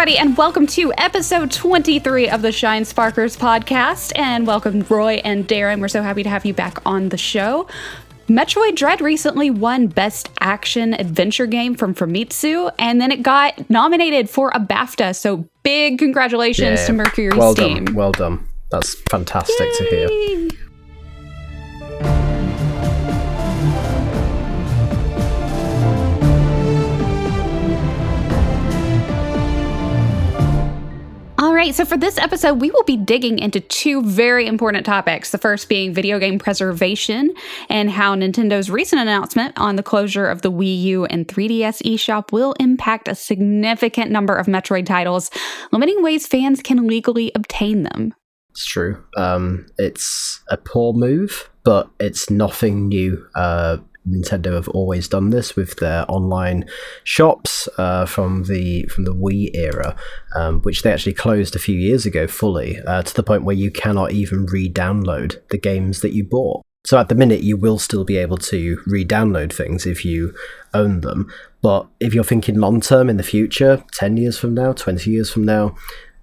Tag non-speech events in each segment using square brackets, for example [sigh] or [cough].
everybody, and welcome to episode 23 of the Shine Sparkers podcast. And welcome, Roy and Darren. We're so happy to have you back on the show. Metroid Dread recently won Best Action Adventure Game from Famitsu, and then it got nominated for a BAFTA. So big congratulations Yeah. to Mercury well Steam. done. Well done. That's fantastic to hear. All right, so for this episode, we will be digging into two very important topics. The first being video game preservation and how Nintendo's recent announcement on the closure of the Wii U and 3DS eShop will impact a significant number of Metroid titles, limiting ways fans can legally obtain them. It's true. Um, it's a poor move, but it's nothing new. Uh, Nintendo have always done this with their online shops uh, from the from the Wii era, um, which they actually closed a few years ago fully, uh, to the point where you cannot even re-download the games that you bought. So at the minute, you will still be able to re-download things if you own them. But if you're thinking long term in the future, ten years from now, twenty years from now,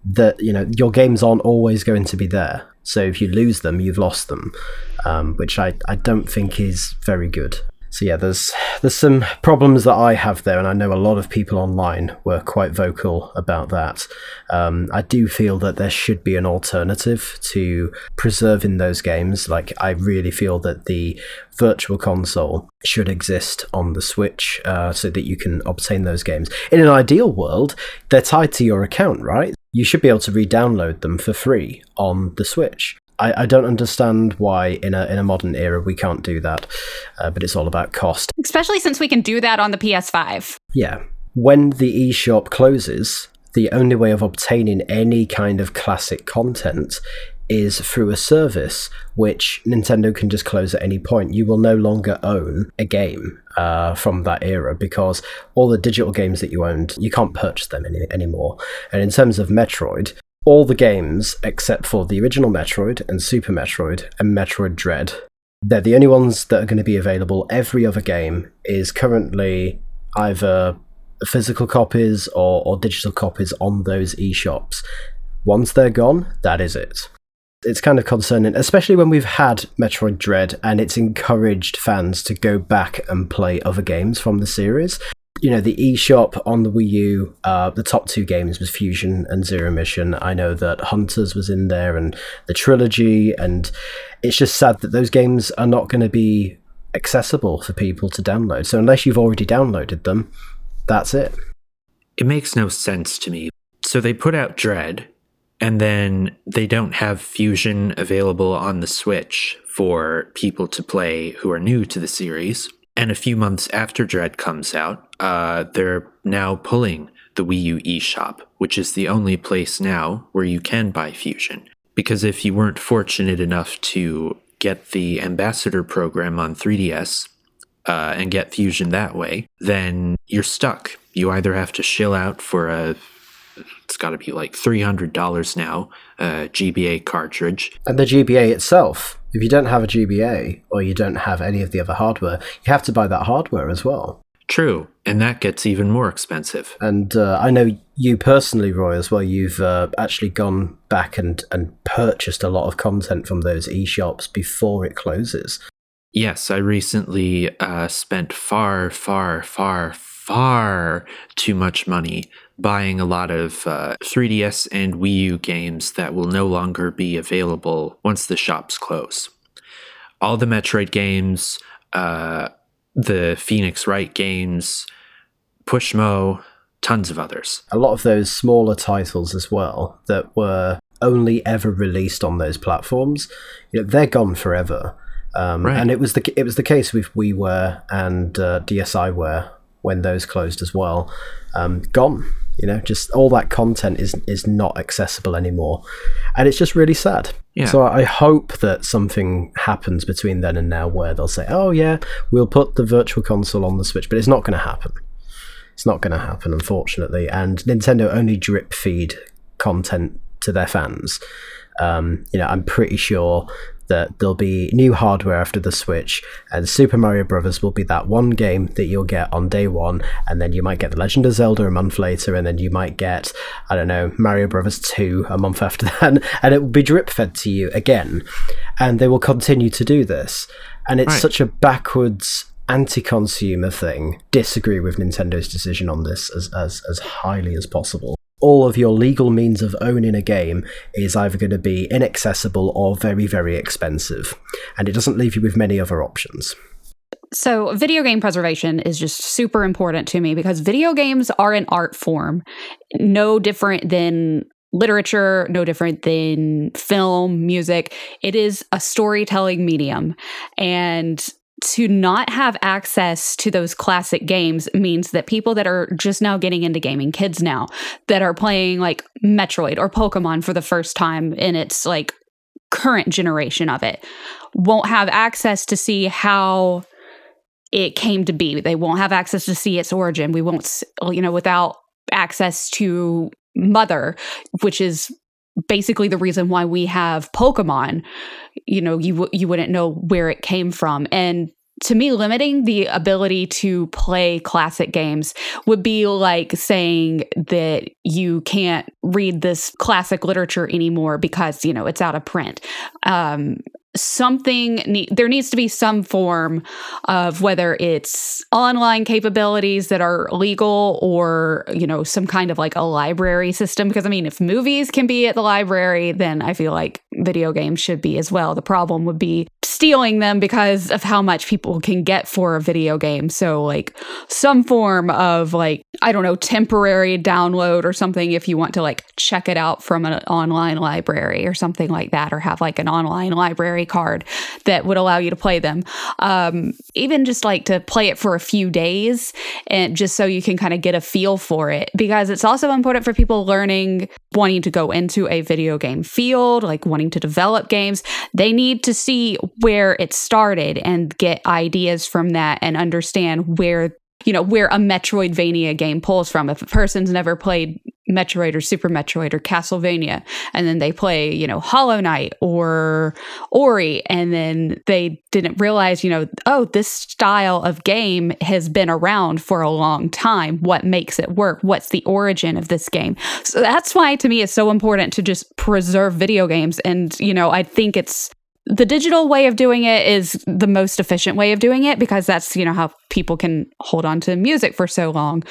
that you know your games aren't always going to be there. So if you lose them, you've lost them, um, which I, I don't think is very good. So yeah, there's there's some problems that I have there, and I know a lot of people online were quite vocal about that. Um, I do feel that there should be an alternative to preserving those games. Like I really feel that the virtual console should exist on the Switch uh, so that you can obtain those games. In an ideal world, they're tied to your account, right? You should be able to re-download them for free on the Switch. I, I don't understand why in a in a modern era we can't do that, uh, but it's all about cost. Especially since we can do that on the PS5. Yeah. When the eShop closes, the only way of obtaining any kind of classic content is through a service which Nintendo can just close at any point. You will no longer own a game uh, from that era because all the digital games that you owned, you can't purchase them any- anymore. And in terms of Metroid, all the games except for the original Metroid and Super Metroid and Metroid Dread, they're the only ones that are going to be available. Every other game is currently either physical copies or, or digital copies on those eShops. Once they're gone, that is it. It's kind of concerning, especially when we've had Metroid Dread and it's encouraged fans to go back and play other games from the series. You know, the eShop on the Wii U, uh, the top two games was Fusion and Zero Mission. I know that Hunters was in there and the trilogy, and it's just sad that those games are not going to be accessible for people to download. So unless you've already downloaded them, that's it. It makes no sense to me. So they put out Dread, and then they don't have Fusion available on the Switch for people to play who are new to the series. And a few months after Dread comes out, uh, they're now pulling the Wii U eShop, which is the only place now where you can buy Fusion. Because if you weren't fortunate enough to get the Ambassador program on 3DS, uh, and get Fusion that way, then you're stuck. You either have to shill out for a, it's got to be like $300 now, a GBA cartridge. And the GBA itself, if you don't have a GBA or you don't have any of the other hardware, you have to buy that hardware as well. True, and that gets even more expensive. And uh, I know you personally, Roy, as well. You've uh, actually gone back and, and purchased a lot of content from those e-shops before it closes. Yes, I recently uh, spent far, far, far, far too much money buying a lot of uh, 3DS and Wii U games that will no longer be available once the shops close. All the Metroid games, uh, the Phoenix Wright games, Pushmo, tons of others. A lot of those smaller titles as well that were only ever released on those platforms, you know, they're gone forever. Um, Right. And it was the it was the case with WiiWare and uh, DSiWare when those closed as well. Um, gone. You know, just all that content is is not accessible anymore, and it's just really sad. Yeah. So I hope that something happens between then and now where they'll say, "Oh yeah, we'll put the virtual console on the Switch," but it's not going to happen. It's not going to happen, unfortunately. And Nintendo only drip feed content to their fans. Um, you know, I'm pretty sure that there'll be new hardware after the Switch, and Super Mario Brothers will be that one game that you'll get on day one, and then you might get The Legend of Zelda a month later, and then you might get, I don't know, Mario Brothers 2 a month after [laughs] that, and it will be drip fed to you again. And they will continue to do this. And it's Right. such a backwards anti-consumer thing. Disagree with Nintendo's decision on this as, as, as highly as possible. All of your legal means of owning a game is either going to be inaccessible or very, very expensive. And it doesn't leave you with many other options. So, video game preservation is just super important to me because video games are an art form, no different than literature, no different than film, music. It is a storytelling medium. And to not have access to those classic games means that people that are just now getting into gaming, kids now, that are playing like Metroid or Pokemon for the first time in its like current generation of it, won't have access to see how it came to be. They won't have access to see its origin. We won't, you know, without access to Mother, which is basically the reason why we have Pokemon. You know, you w- you wouldn't know where it came from, and to me, limiting the ability to play classic games would be like saying that you can't read this classic literature anymore because you know it's out of print. Um, something ne- there needs to be some form of whether it's online capabilities that are legal or you know some kind of like a library system. Because i mean if movies can be at the library then i feel like video games should be as well. The problem would be stealing them because of how much people can get for a video game. So like some form of like i don't know temporary download or something if you want to like check it out from an online library or something like that or have like an online library card that would allow you to play them. Um, even just like to play it for a few days and just so you can kind of get a feel for it because it's also important for people learning wanting to go into a video game field like wanting to develop games. They need to see where it started and get ideas from that and understand where you know where a metroidvania game pulls from. If a person's never played metroid or super metroid or castlevania and then they play you know hollow knight or ori and then they didn't realize you know oh this style of game has been around for a long time. What makes it work? What's the origin of this game? So that's why to me it's so important to just preserve video games. And you know i think it's the digital way of doing it is the most efficient way of doing it because that's you know how people can hold on to music for so long.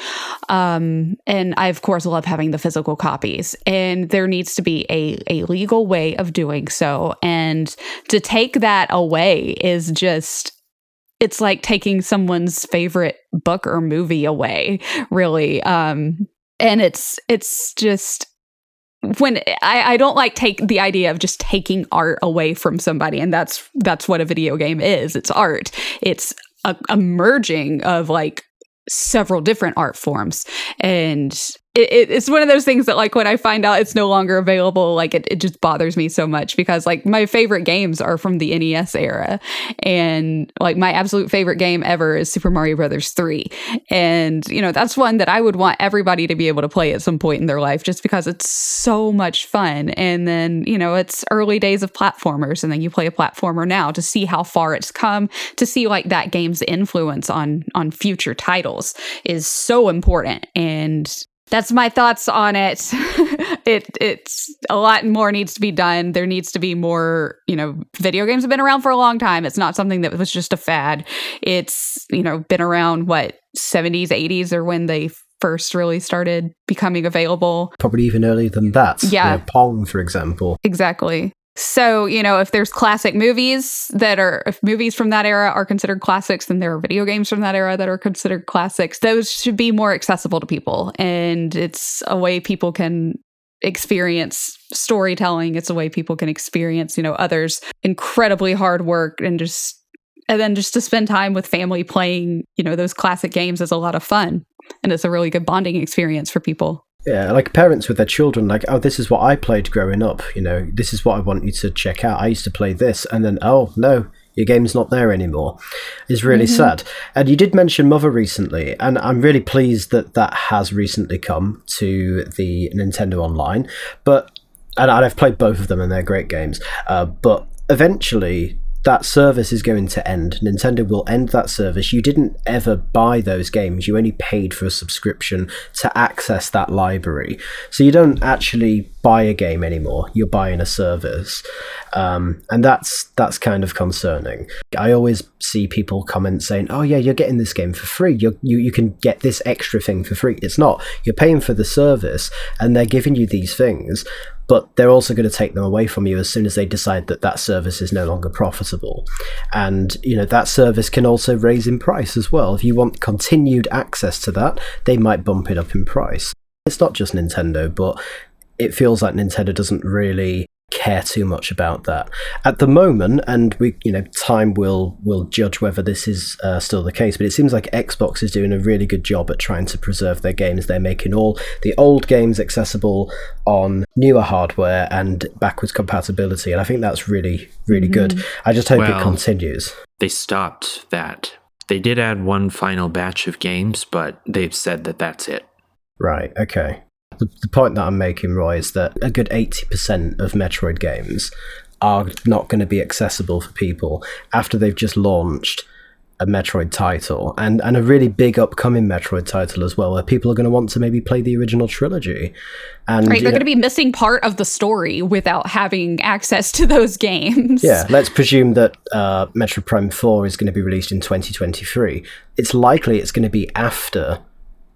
Um, and i of course love having the physical copies and there needs to be a, a legal way of doing so. And to take that away is just it's like taking someone's favorite book or movie away really. Um, and it's it's just when I, I don't like take the idea of just taking art away from somebody and that's that's what a video game is. It's art. It's a, a merging of like several different art forms. And it, it, it's one of those things that like when i find out it's no longer available like it, it just bothers me so much because like my favorite games are from the nes era. And like my absolute favorite game ever is super mario brothers 3 and you know that's one that i would want everybody to be able to play at some point in their life just because it's so much fun. And then you know it's early days of platformers and then you play a platformer now to see how far it's come to see like that game's influence on on future titles is so important. And that's my thoughts on it. [laughs] it it's a lot more needs to be done. There needs to be more, you know, video games have been around for a long time. It's not something that was just a fad. It's, you know, been around what 70s, 80s or when they first really started becoming available. Probably even earlier than that. You Yeah. know, Pong, for example. Exactly. So, you know, if there's classic movies that are, if movies from that era are considered classics, then there are video games from that era that are considered classics. Those should be more accessible to people. And it's a way people can experience storytelling. It's a way people can experience, you know, others' incredibly hard work and just, and then just to spend time with family playing, you know, those classic games is a lot of fun. And it's a really good bonding experience for people. Yeah, like parents with their children, like, oh, this is what I played growing up. You know, this is what I want you to check out. I used to play this, and then, oh no, your game's not there anymore. Is really sad. And you did mention Mother recently, and I'm really pleased that that has recently come to the Nintendo Online. But and I've played both of them, and they're great games. Uh, but eventually that service is going to end. Nintendo will end that service. You didn't ever buy those games. You only paid for a subscription to access that library. So you don't actually buy a game anymore. You're buying a service, um, and that's that's kind of concerning. I always see people comment saying, "Oh yeah, you're getting this game for free. you you you can get this extra thing for free." It's not. You're paying for the service, and they're giving you these things but they're also going to take them away from you as soon as they decide that that service is no longer profitable. And you know that service can also raise in price as well. If you want continued access to that, they might bump it up in price. It's not just Nintendo, but it feels like Nintendo doesn't really care too much about that. At the moment and we you know time will will judge whether this is uh, still the case but it seems like xbox is doing a really good job at trying to preserve their games. They're making all the old games accessible on newer hardware and backwards compatibility and i think that's really really mm-hmm. good i just hope well, it continues. they stopped that. They did add one final batch of games but they've said that that's it. Right okay the, the point that I'm making, Roy, is that a good 80% of Metroid games are not going to be accessible for people after they've just launched a Metroid title and, and a really big upcoming Metroid title as well, where people are going to want to maybe play the original trilogy. And right, they're going to be missing part of the story without having access to those [laughs] games. Yeah, let's presume that uh, Metroid Prime 4 is going to be released in 2023. It's likely it's going to be after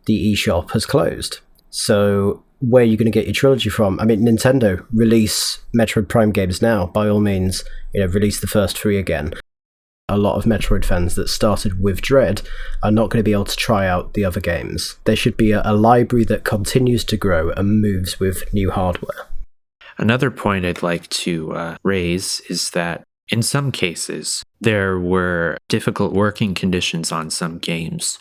the eShop has closed. So where are you going to get your trilogy from? I mean, Nintendo release Metroid Prime games now. By all means, you know, release the first three again. A lot of Metroid fans that started with Dread are not going to be able to try out the other games. There should be a, a library that continues to grow and moves with new hardware. Another point I'd like to uh, raise is that in some cases, there were difficult working conditions on some games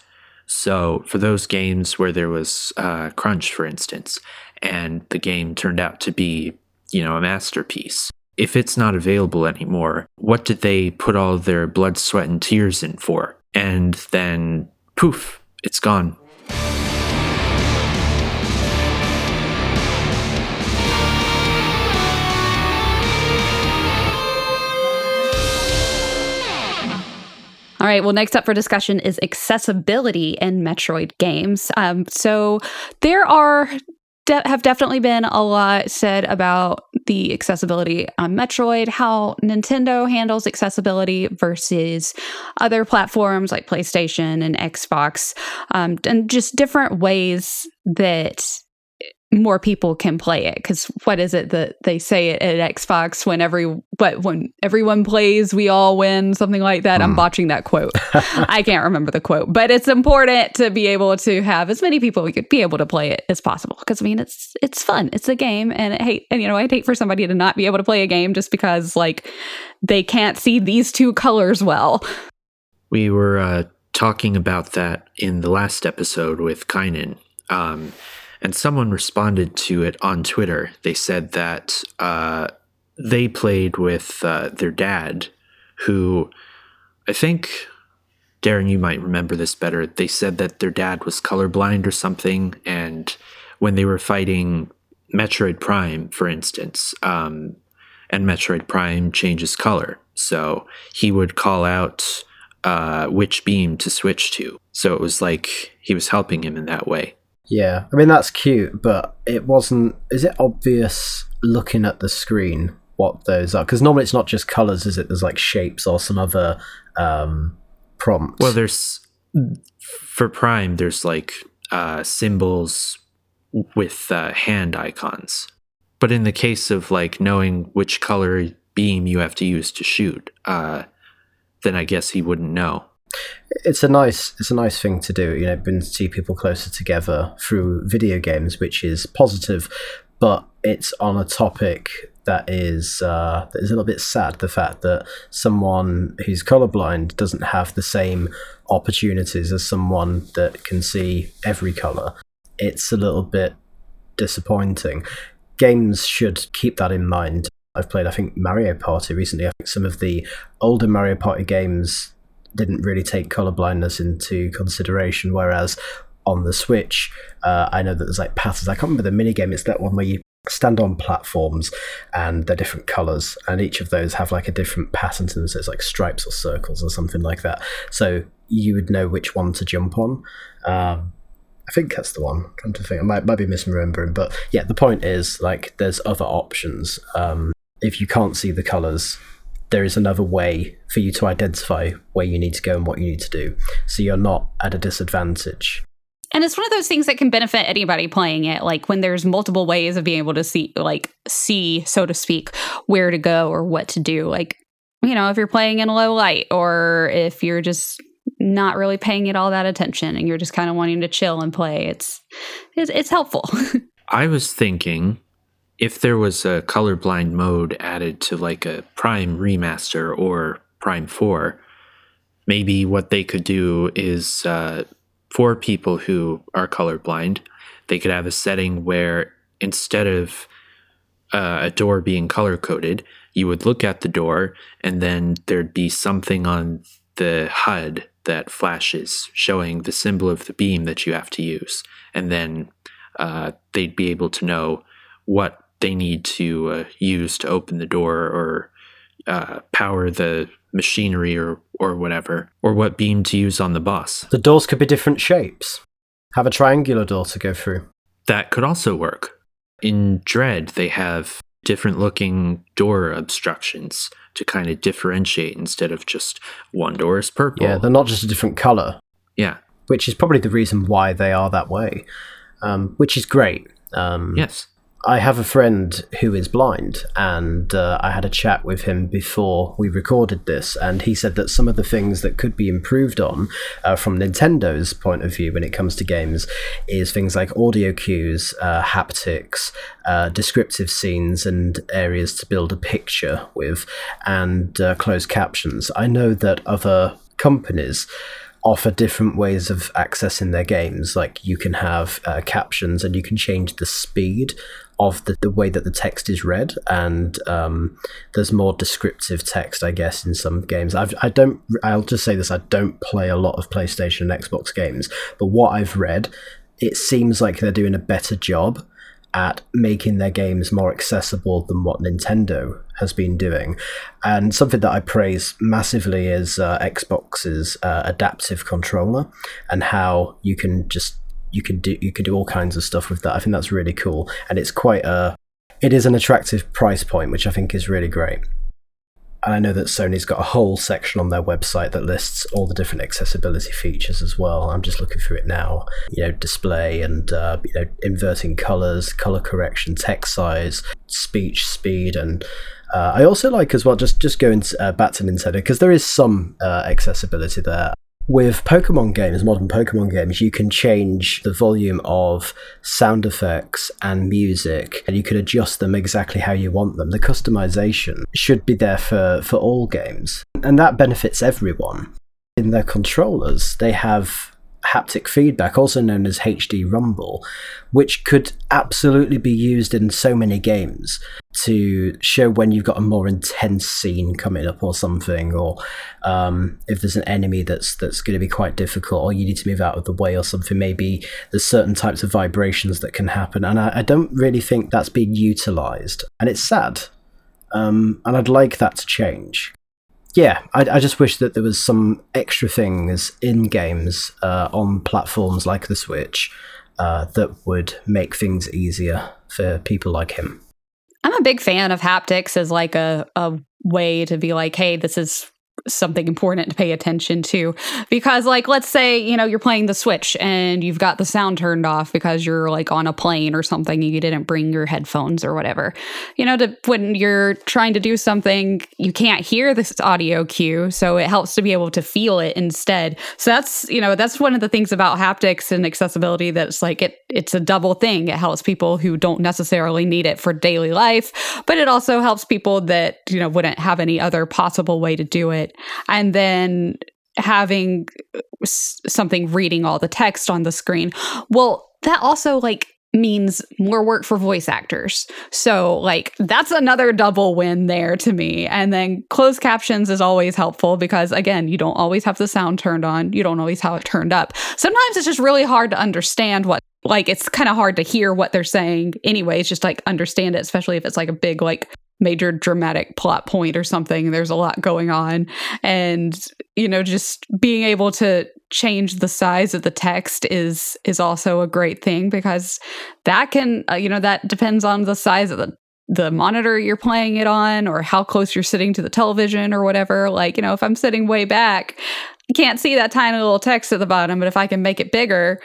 so, for those games where there was uh, crunch, for instance, and the game turned out to be, you know, a masterpiece, if it's not available anymore, what did they put all their blood, sweat, and tears in for? And then poof, it's gone. Right. Well, next up for discussion is accessibility in Metroid games. Um, so there are de- have definitely been a lot said about the accessibility on Metroid, how Nintendo handles accessibility versus other platforms like PlayStation and Xbox, um, and just different ways that more people can play it because what is it that they say it at Xbox when every but when everyone plays we all win something like that. I'm hmm. botching that quote. [laughs] I can't remember the quote, but it's important to be able to have as many people be able to play it as possible because I mean it's it's fun. It's a game, and I hate and you know I'd hate for somebody to not be able to play a game just because like they can't see these two colors well. We were uh, talking about that in the last episode with Kynan. Um, and someone responded to it on Twitter. They said that uh, they played with uh, their dad, who I think, Darren, you might remember this better. They said that their dad was colorblind or something. And when they were fighting Metroid Prime, for instance, um, and Metroid Prime changes color. So he would call out uh, which beam to switch to. So it was like he was helping him in that way. Yeah, I mean that's cute, but it wasn't. Is it obvious looking at the screen what those are? Because normally it's not just colors, is it? There's like shapes or some other um, prompts. Well, there's for Prime. There's like uh, symbols with uh, hand icons, but in the case of like knowing which color beam you have to use to shoot, uh, then I guess he wouldn't know it's a nice it's a nice thing to do you know bring see people closer together through video games which is positive but it's on a topic that is uh, that is a little bit sad the fact that someone who's colorblind doesn't have the same opportunities as someone that can see every color. It's a little bit disappointing. Games should keep that in mind. I've played, I think, Mario Party recently. I think some of the older Mario Party games didn't really take color blindness into consideration. Whereas on the Switch, uh, I know that there's like patterns. I can't remember the mini game. It's that one where you stand on platforms and they're different colors and each of those have like a different pattern to them so it's like stripes or circles or something like that so you would know which one to jump on um, I think that's the one. I'm trying to think. I might, might be misremembering, but yeah, the point is like there's other options. Um, if you can't see the colors, there is another way for you to identify where you need to go and what you need to do. So you're not at a disadvantage. And it's one of those things that can benefit anybody playing it. Like when there's multiple ways of being able to see, like, see, so to speak, where to go or what to do. Like, you know, if you're playing in low light or if you're just not really paying it all that attention and you're just kind of wanting to chill and play, it's it's, it's helpful. [laughs] I was thinking if there was a colorblind mode added to like a Prime remaster or Prime 4, maybe what they could do is uh, for people who are colorblind, they could have a setting where instead of uh, a door being color coded, you would look at the door and then there'd be something on the HUD that flashes showing the symbol of the beam that you have to use. And then uh, they'd be able to know what they need to uh, use to open the door or uh, power the machinery or, or whatever, or what beam to use on the bus. The doors could be different shapes. Have a triangular door to go through. That could also work. In Dread, they have different looking door obstructions to kind of differentiate instead of just one door is purple. Yeah, they're not just a different color. Yeah. Which is probably the reason why they are that way, um, which is great. Um, yes. I have a friend who is blind, and uh, I had a chat with him before we recorded this, and he said that some of the things that could be improved on uh, from Nintendo's point of view when it comes to games is things like audio cues, uh, haptics, uh, descriptive scenes, and areas to build a picture with, and uh, closed captions. I know that other companies offer different ways of accessing their games. Like you can have uh, captions and you can change the speed of the, the way that the text is read, and um, there's more descriptive text, I guess, in some games. I've, I don't. I'll just say this: I don't play a lot of PlayStation and Xbox games, but what I've read, it seems like they're doing a better job at making their games more accessible than what Nintendo has been doing. And something that I praise massively is uh, Xbox's uh, adaptive controller and how you can just you can do you can do all kinds of stuff with that. I think that's really cool, and it's quite a it is an attractive price point, which I think is really great. And I know that Sony's got a whole section on their website that lists all the different accessibility features as well. I'm just looking through it now. You know, display and uh, you know inverting colors, color correction, text size, speech speed, and uh, I also like as well just just going uh, back to Nintendo because there is some uh, accessibility there with Pokemon games, modern Pokemon games, you can change the volume of sound effects and music, and you can adjust them exactly how you want them. The customization should be there for, for all games, and that benefits everyone. In their controllers, they have haptic feedback, also known as HD Rumble, which could absolutely be used in so many games to show when you've got a more intense scene coming up or something, or um, if there's an enemy that's that's going to be quite difficult, or you need to move out of the way or something. Maybe there's certain types of vibrations that can happen, and I, I don't really think that's being utilized, and it's sad. Um, and I'd like that to change yeah, I, I, just wish that there was some extra things in games uh, on platforms like the Switch uh, that would make things easier for people like him. I'm a big fan of haptics as like a, a way to be like, hey, this is something important to pay attention to. Because like let's say you know you're playing the switch and you've got the sound turned off because you're like on a plane or something and you didn't bring your headphones or whatever. You know to when you're trying to do something you can't hear this audio cue so it helps to be able to feel it instead. So that's you know that's one of the things about haptics and accessibility that's like it it's a double thing. It helps people who don't necessarily need it for daily life but it also helps people that you know wouldn't have any other possible way to do it and then having something reading all the text on the screen. Well, that also like means more work for voice actors. So, like, that's another double win there to me. And then closed captions is always helpful because, again, you don't always have the sound turned on, you don't always have it turned up. Sometimes it's just really hard to understand what like it's kind of hard to hear what they're saying anyways just like understand it especially if it's like a big like major dramatic plot point or something. There's a lot going on. And you know just being able to change the size of the text is is also a great thing because that can uh, you know that depends on the size of the the monitor you're playing it on or how close you're sitting to the television or whatever. Like you know if i'm sitting way back you can't see that tiny little text at the bottom but if i can make it bigger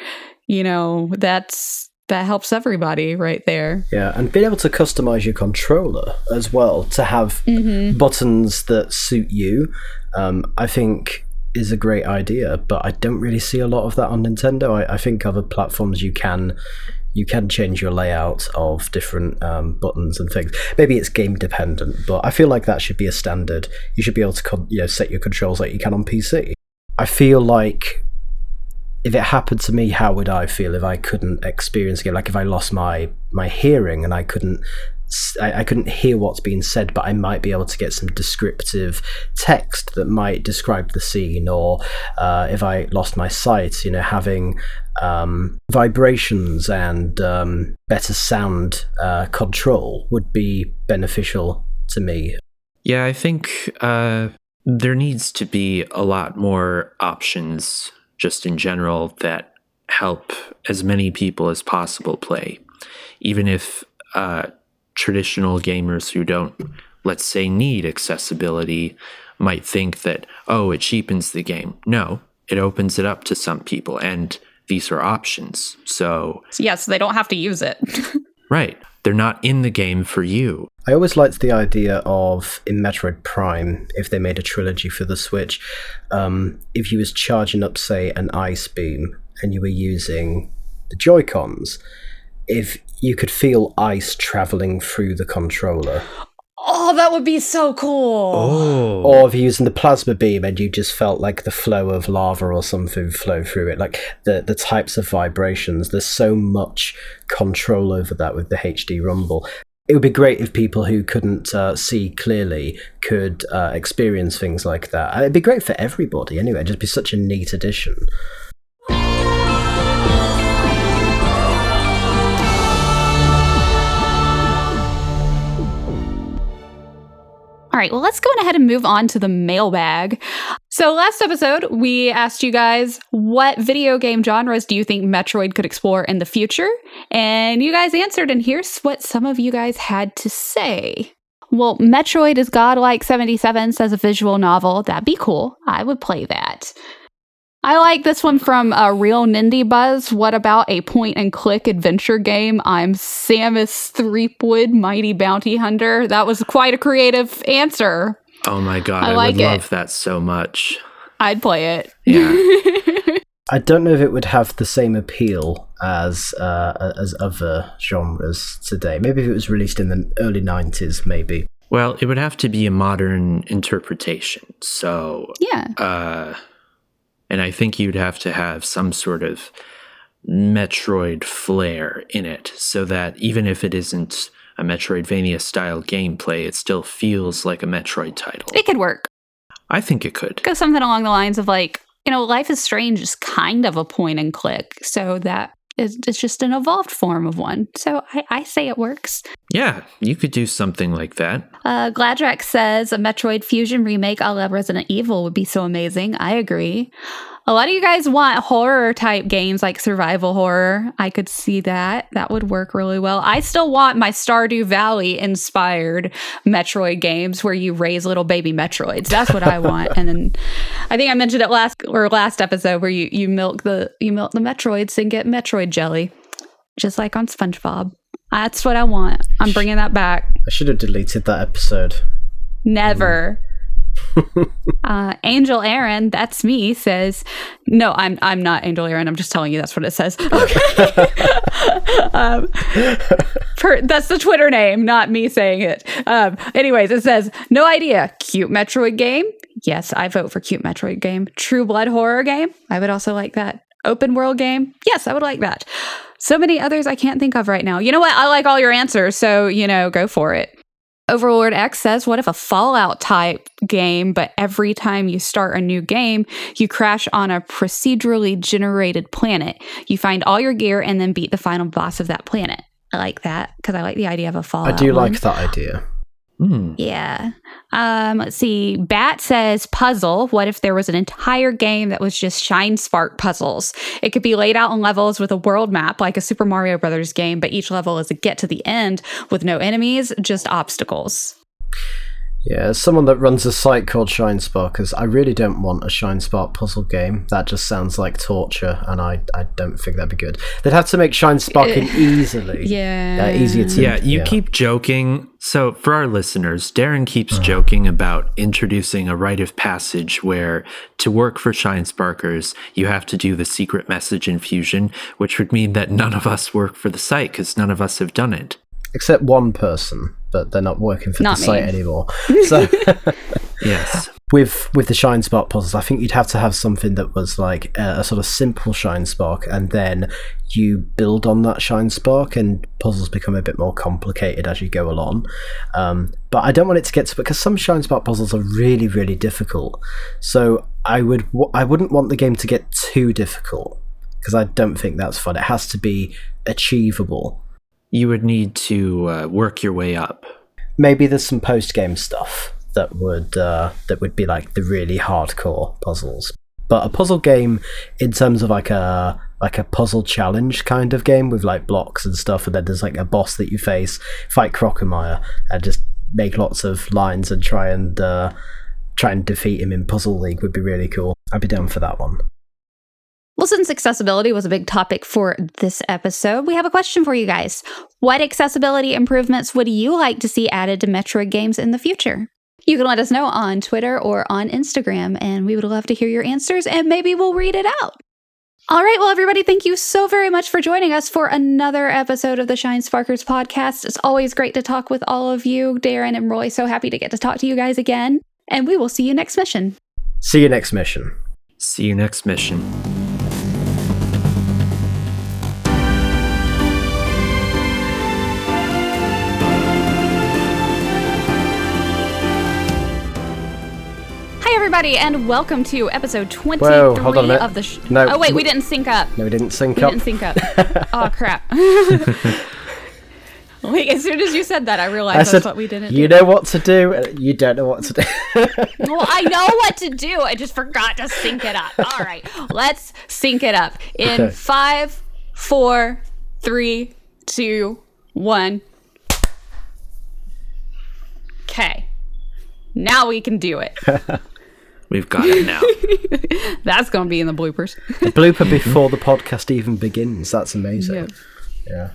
you know, that's that helps everybody right there. Yeah, and being able to customize your controller as well to have mm-hmm. buttons that suit you, um, I think is a great idea. But I don't really see a lot of that on Nintendo. I, I think other platforms you can you can change your layout of different um, buttons and things. Maybe it's game dependent, but I feel like that should be a standard. You should be able to con- you know set your controls like you can on PC. I feel like if it happened to me, how would I feel if I couldn't experience it? Like if I lost my my hearing and I couldn't I, I, couldn't hear what's being said, but I might be able to get some descriptive text that might describe the scene. Or uh, if I lost my sight, you know, having um, vibrations and um, better sound uh, control would be beneficial to me. Yeah, I think uh, there needs to be a lot more options just in general that help as many people as possible play. Even if uh, traditional gamers who don't, let's say, need accessibility might think that, oh, it cheapens the game. No, it opens it up to some people, and these are options. So, yes, yeah, so they don't have to use it. [laughs] right. They're not in the game for you. I always liked the idea of in Metroid Prime, if they made a trilogy for the Switch, um, if you was charging up, say, an ice beam and you were using the Joy Cons, if you could feel ice traveling through the controller. Oh, that would be so cool. Oh. Or if you're using the plasma beam and you just felt like the flow of lava or something flow through it, like the, the types of vibrations, there's so much control over that with the HD Rumble. It would be great if people who couldn't uh, see clearly could uh, experience things like that. It'd be great for everybody anyway. It'd just be such a neat addition. All right, well, let's go ahead and move on to the mailbag. So, last episode, we asked you guys what video game genres do you think Metroid could explore in the future? And you guys answered, and here's what some of you guys had to say. Well, Metroid is Godlike 77 says a visual novel. That'd be cool. I would play that. I like this one from uh, Real Nindy Buzz. What about a point and click adventure game? I'm Samus Threepwood, Mighty Bounty Hunter. That was quite a creative answer. Oh my god, I, I like would it. love that so much. I'd play it. Yeah. [laughs] I don't know if it would have the same appeal as uh, as other genres today. Maybe if it was released in the early '90s, maybe. Well, it would have to be a modern interpretation. So yeah. Uh, and I think you'd have to have some sort of Metroid flair in it so that even if it isn't a Metroidvania style gameplay, it still feels like a Metroid title. It could work. I think it could. Go something along the lines of like, you know, Life is Strange is kind of a point and click, so that it's just an evolved form of one. So I, I say it works. Yeah, you could do something like that. Uh, Gladrax says a Metroid Fusion remake a la Resident Evil would be so amazing. I agree. A lot of you guys want horror type games like survival horror. I could see that. That would work really well. I still want my Stardew Valley inspired Metroid games where you raise little baby Metroids. That's what I want. and then I think I mentioned it last or last episode where you you milk the you milk the Metroids and get Metroid jelly, just like on SpongeBob. That's what I want. I'm bringing that back. I should have deleted that episode. Never. [laughs] uh, Angel Aaron, that's me, says, "No, I'm I'm not Angel Aaron. I'm just telling you that's what it says." [laughs] Okay. [laughs] um, per, that's the Twitter name, not me saying it. Um, anyways, it says, "No idea. Cute Metroid game. Yes, I vote for cute Metroid game. True Blood horror game. I would also like that. Open world game. Yes, I would like that. So many others I can't think of right now. You know what? I like all your answers, so you know, go for it." Overlord X says, What if a Fallout type game, but every time you start a new game, you crash on a procedurally generated planet? You find all your gear and then beat the final boss of that planet. I like that because I like the idea of a Fallout. I do one. like that idea. Hmm. Yeah. Um, let's see. Bat says puzzle. What if there was an entire game that was just Shine Spark puzzles? It could be laid out in levels with a world map like a Super Mario Brothers game, but each level is a get to the end with no enemies, just obstacles. Yeah, as someone that runs a site called Shine Sparkers, I really don't want a Shine Spark puzzle game. That just sounds like torture, and I, I don't think that'd be good. They'd have to make Shine Sparking easily. [laughs] Yeah. Uh, easier to. Yeah, you keep joking. So, for our listeners, Darren keeps joking about introducing a rite of passage where to work for Shine Sparkers, you have to do the secret message in Fusion, which would mean that none of us work for the site because none of us have done it. Except one person, but they're not working for Not the site anymore. [laughs] So. [laughs] Yes. with with the shine spark puzzles i think you'd have to have something that was like a, a sort of simple shine spark and then you build on that shine spark and puzzles become a bit more complicated as you go along um, but i don't want it to get to because some shine spark puzzles are really really difficult so i would I wouldn't want the game to get too difficult because i don't think that's fun it has to be achievable You would need to uh, work your way up. maybe there's some post game stuff that would uh, that would be like the really hardcore puzzles. But a puzzle game in terms of like a like a puzzle challenge kind of game with like blocks and stuff, and then there's like a boss that you face, fight Crocomire, and just make lots of lines and try and uh, try and defeat him in Puzzle League would be really cool. I'd be down for that one. Well, since accessibility was a big topic for this episode, we have a question for you guys. What accessibility improvements would you like to see added to Metroid games in the future? You can let us know on Twitter or on Instagram, and we would love to hear your answers, and maybe we'll read it out. All right, well, everybody, thank you so very much for joining us for another episode of the Shine Sparkers podcast. It's always great to talk with all of you, Darren and Roy. So happy to get to talk to you guys again, and we will see you next mission. See you next mission. See you next mission. Everybody, and welcome to episode 23 Whoa, hold on a minute. of the. Sh- No. Oh, wait, we didn't sync up. No, we didn't sync We up. didn't sync up. [laughs] oh, crap. [laughs] Wait, as soon as you said that, I realized I that's said, what we didn't you do. know what to do. uh, You don't know what to do. [laughs] Well, I know what to do. I just forgot to sync it up. All right, let's sync it up in Okay. five, four, three, two, one. Okay. Now we can do it. We've got it now. [laughs] That's going to be in the bloopers. the blooper before the podcast even begins. That's amazing. Yeah. Yeah.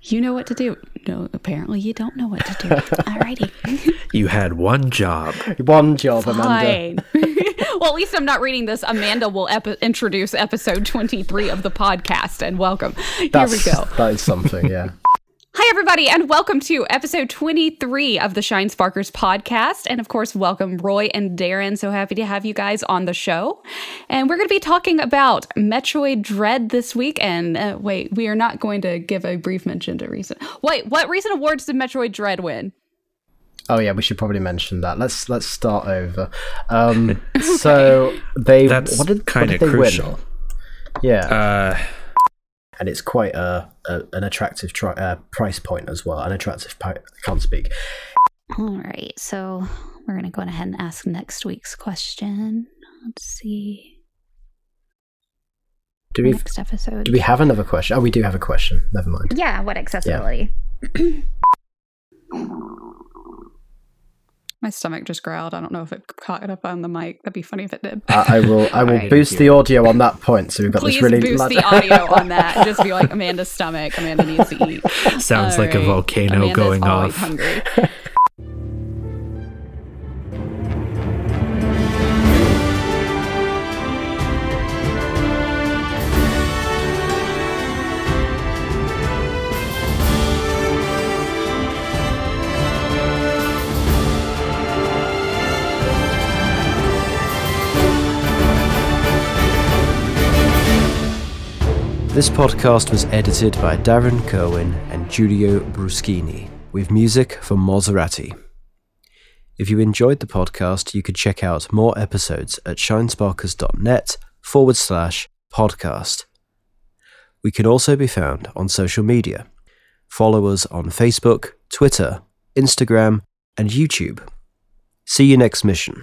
You know what to do. No, apparently you don't know what to do. [laughs] Alrighty. you had one job. One job, Amanda. [laughs] Well, at least I'm not reading this. Amanda will epi- introduce episode 23 of the podcast and welcome. That's, Here we go. That is something, yeah. Hi, everybody, and welcome to episode 23 of the Shine Sparkers podcast. And of course, welcome Roy and Darren. So happy to have you guys on the show. And we're going to be talking about Metroid Dread this week. And uh, wait, we are not going to give a brief mention to recent. Wait, what recent awards did Metroid Dread win? Oh yeah, we should probably mention that. Let's let's start over. Um, [laughs] so they That's what did, what kinda did they crucial. win? Yeah, Uh, and it's quite a, a an attractive tri- uh, price point as well. An attractive. Pi- I can't speak. All right, so we're going to go ahead and ask next week's question. Let's see. Do we Next episode. do we have another question? Oh, we do have a question. Never mind. Yeah, what accessibility? [clears throat] [clears throat] My stomach just growled. I don't know if it caught it up on the mic. That'd be funny if it did. I, I will I will [laughs] Alright. boost the audio on that point. So we've got Please this really boost the [laughs] audio on that. Just be like Amanda's stomach. Amanda needs to eat. sounds like a volcano Amanda's going off. Hungry. This podcast was edited by Darren Kerwin and Giulio Bruschini, with music from Maserati. If you enjoyed the podcast, you could check out more episodes at shinesparkers.net forward slash podcast. We can also be found on social media. Follow us on Facebook, Twitter, Instagram, and YouTube. See you next mission.